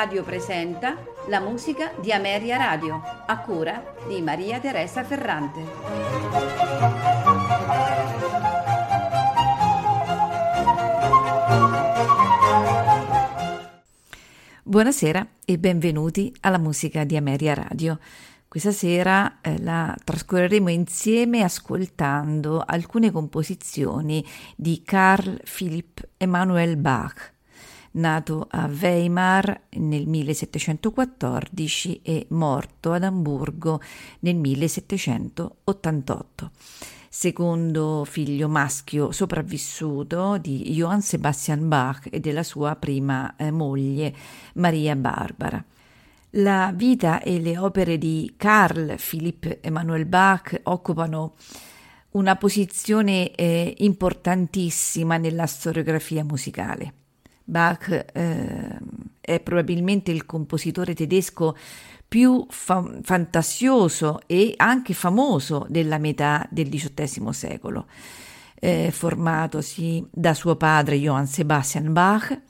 Radio presenta la musica di Ameria Radio, a cura di Maria Teresa Ferrante. Buonasera e benvenuti alla musica di Ameria Radio. Questa sera eh, la trascorreremo insieme ascoltando alcune composizioni di Carl Philipp Emanuel Bach nato a Weimar nel 1714 e morto ad Amburgo nel 1788 secondo figlio maschio sopravvissuto di Johann Sebastian Bach e della sua prima eh, moglie Maria Barbara. La vita e le opere di Carl Philipp Emanuel Bach occupano una posizione eh, importantissima nella storiografia musicale. Bach eh, è probabilmente il compositore tedesco più fa- fantasioso e anche famoso della metà del XVIII secolo. Eh, formatosi da suo padre Johann Sebastian Bach,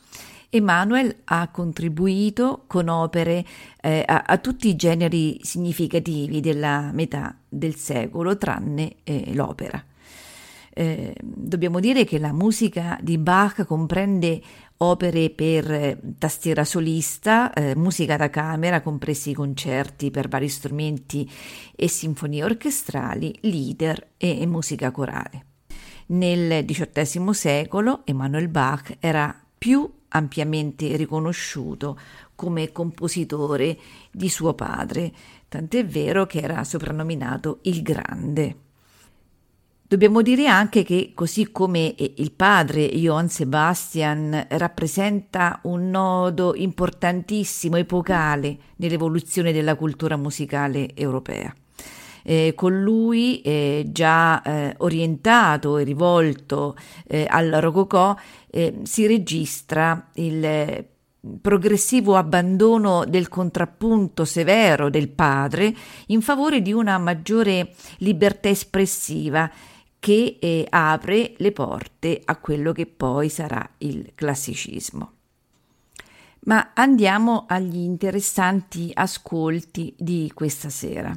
Emanuel ha contribuito con opere eh, a, a, tutti i generi significativi della metà del secolo, tranne eh, l'opera. Eh, dobbiamo dire che la musica di Bach comprende opere per eh, tastiera solista, eh, musica da camera, compresi concerti per vari strumenti e sinfonie orchestrali, lieder e, e musica corale. Nel XVIII secolo Emanuel Bach era più ampiamente riconosciuto come compositore di suo padre, tant'è vero che era soprannominato il Grande. Dobbiamo dire anche che, così come il padre Johann Sebastian rappresenta un nodo importantissimo, epocale nell'evoluzione della cultura musicale europea. Eh, con lui, eh, già eh, orientato e rivolto eh, al rococò, eh, si registra il progressivo abbandono del contrappunto severo del padre in favore di una maggiore libertà espressiva che eh, apre le porte a quello che poi sarà il classicismo. Ma andiamo agli interessanti ascolti di questa sera.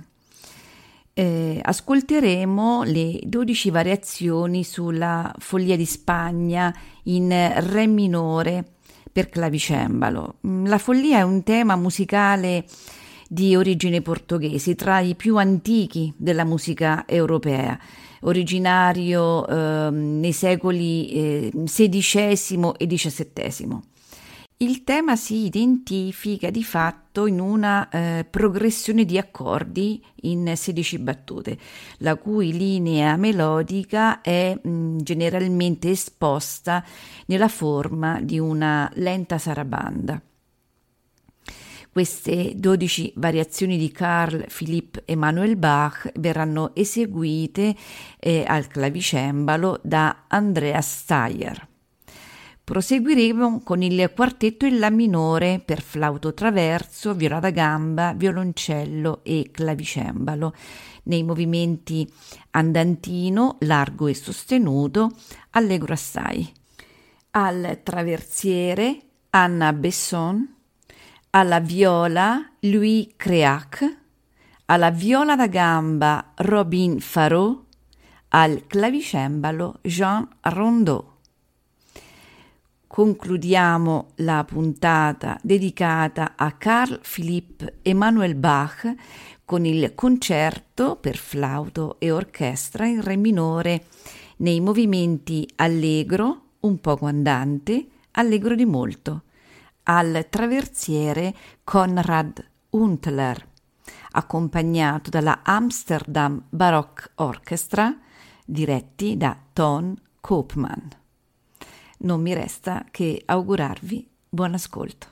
Eh, ascolteremo le 12 variazioni sulla Follia di Spagna in Re minore per clavicembalo. Mm, la follia è un tema musicale di origine portoghese, tra i più antichi della musica europea originario eh, nei secoli eh, XVI e XVII. Il tema si identifica di fatto in una eh, progressione di accordi in 16 battute, la cui linea melodica è mh, generalmente esposta nella forma di una lenta sarabanda. Queste 12 variazioni di Carl Philipp Emanuel Bach verranno eseguite eh, al clavicembalo da Andreas Steyer. Proseguiremo con il quartetto in La minore per flauto traverso, viola da gamba, violoncello e clavicembalo nei movimenti andantino, largo e sostenuto, allegro assai. Al traversiere Anna Besson, alla viola Louis Creac, alla viola da gamba Robin Farot, al clavicembalo Jean Rondeau. Concludiamo la puntata dedicata a Carl Philipp Emanuel Bach con il concerto per flauto e orchestra in re minore nei movimenti allegro, un poco andante, allegro di molto al traversiere Conrad Huntler, accompagnato dalla Amsterdam Baroque Orchestra, diretti da Ton Koopman. Non mi resta che augurarvi buon ascolto.